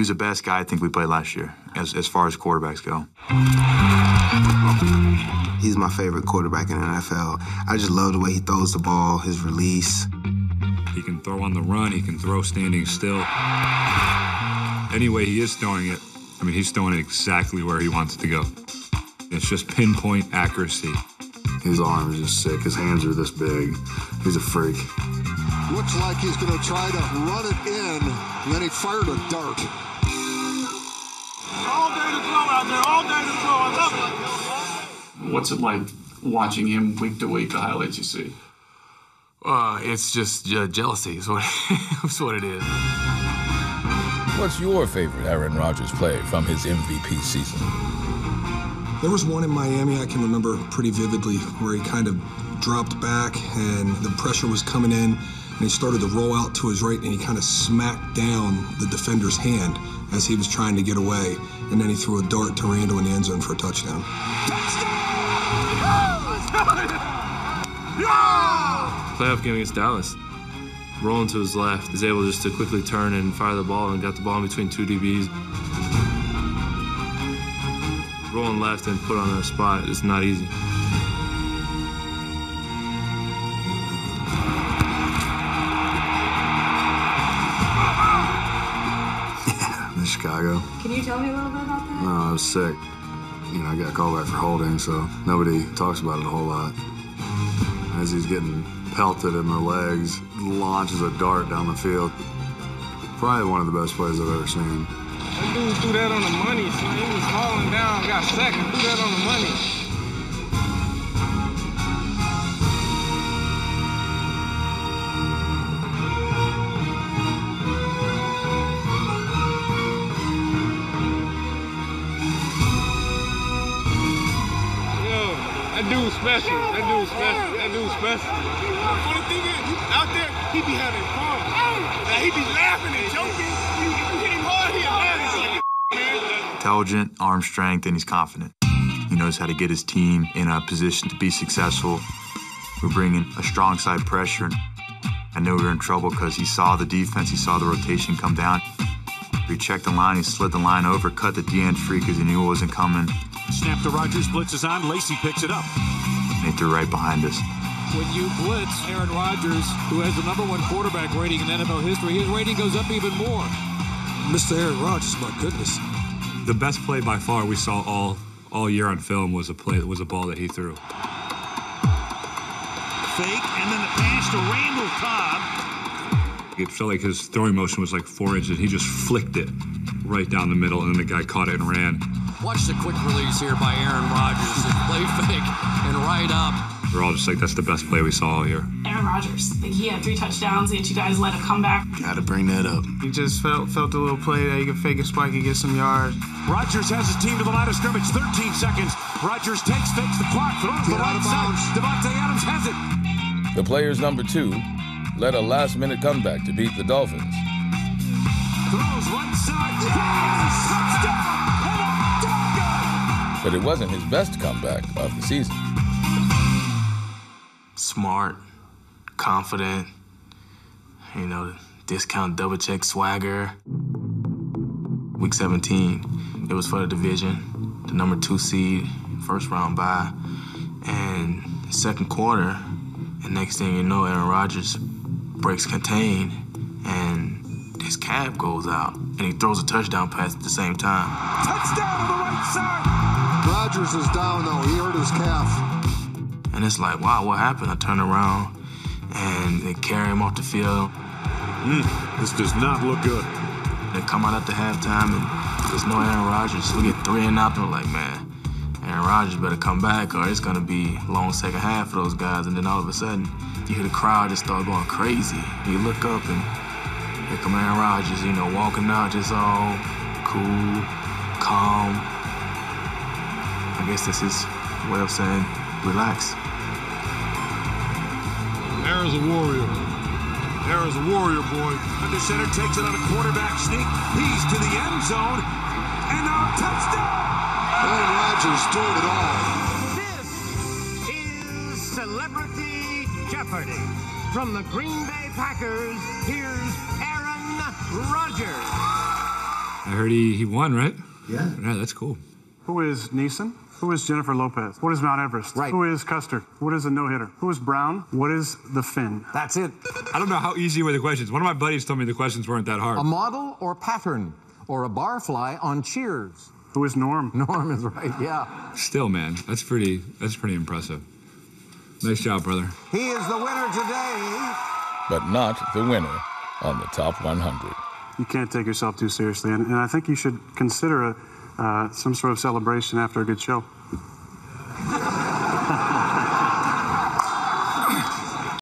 was the best guy I think we played last year, as, as far as quarterbacks go. He's my favorite quarterback in the NFL. I just love the way he throws the ball, his release. He can throw on the run, he can throw standing still. Anyway, he is throwing it. I mean, he's throwing it exactly where he wants it to go. It's just pinpoint accuracy. His arm is just sick. His hands are this big. He's a freak. Looks like he's going to try to run it in, and then he fired a dart. What's it like watching him week to week, the highlights you see? Uh, it's just uh, jealousy, is what, is what it is. What's your favorite Aaron Rodgers play from his MVP season? There was one in Miami I can remember pretty vividly where he kind of dropped back and the pressure was coming in and he started to roll out to his right and he kind of smacked down the defender's hand as he was trying to get away. And then he threw a dart to Randall in the end zone for a touchdown. Playoff game against Dallas. Rolling to his left, is able just to quickly turn and fire the ball and got the ball in between two DBs. Rolling left and put on a spot is not easy. Chicago. Can you tell me a little bit about that? No, I was sick. You know, I got called back for holding, so nobody talks about it a whole lot. As he's getting pelted in the legs, launches a dart down the field. Probably one of the best plays I've ever seen. That dude threw that on the money, son. He was falling down, got second, threw that on the money. Dude's special. That dude's special. That dude's special. The funny thing is, out there, he be having fun. Like, he be laughing and joking. If you hit him hard, he laughing. Intelligent, arm strength, and he's confident. He knows how to get his team in a position to be successful. We're bringing a strong side pressure. I knew we were in trouble because he saw the defense, he saw the rotation come down. He checked the line, he slid the line over, cut the D end free because he knew it wasn't coming. Snap to Rodgers, blitzes on, Lacy picks it up. They threw right behind us. When you blitz Aaron Rodgers, who has the number one quarterback rating in NFL history, his rating goes up even more. Mr. Aaron Rodgers, my goodness. The best play by far we saw all all year on film was a play that was a ball that he threw. Fake and then the pass to Randall Cobb. It felt like his throwing motion was like four inches. He just flicked it right down the middle, and then the guy caught it and ran. Watch the quick release here by Aaron Rodgers. play fake and right up. We're all just like, that's the best play we saw all year. Aaron Rodgers, like he had three touchdowns, yet you guys let a comeback. Got to bring that up. He just felt felt a little play that he could fake a spike and get some yards. Rodgers has his team to the line of scrimmage, 13 seconds. Rodgers takes, fakes the clock, throws get the right side. Davante Adams has it. The players number two led a last-minute comeback to beat the Dolphins. Throws but it wasn't his best comeback of the season. Smart, confident, you know, discount double check swagger. Week 17, it was for the division, the number two seed, first round bye. And second quarter, and next thing you know, Aaron Rodgers breaks contain and his cap goes out and he throws a touchdown pass at the same time. Touchdown Rodgers is down though. He hurt his calf. And it's like, wow, what happened? I turn around and they carry him off the field. Mm, this does not look good. They come out at the halftime and there's no Aaron Rodgers. We get three and out. They're like, man, Aaron Rodgers better come back or it's gonna be long second half for those guys. And then all of a sudden, you hear the crowd just start going crazy. You look up and here come Aaron Rodgers, you know, walking out just all cool, calm, I guess that's his way of saying relax. Aaron's a warrior. Aaron's a warrior, boy. Under center takes it on a quarterback sneak. He's to the end zone. And now touchdown! Aaron Rodgers doing it all. This is Celebrity Jeopardy. From the Green Bay Packers, here's Aaron Rodgers. I heard he, he won, right? Yeah. Yeah, that's cool. Who is Neeson? Who is Jennifer Lopez? What is Mount Everest? Right. Who is Custer? What is a no hitter? Who is Brown? What is the fin? That's it. I don't know how easy were the questions. One of my buddies told me the questions weren't that hard. A model or pattern or a barfly on Cheers. Who is Norm? Norm is right, yeah. Still, man, that's pretty that's pretty impressive. Nice job, brother. He is the winner today. But not the winner on the top 100. You can't take yourself too seriously, and, and I think you should consider a, Uh, some sort of celebration after a good show.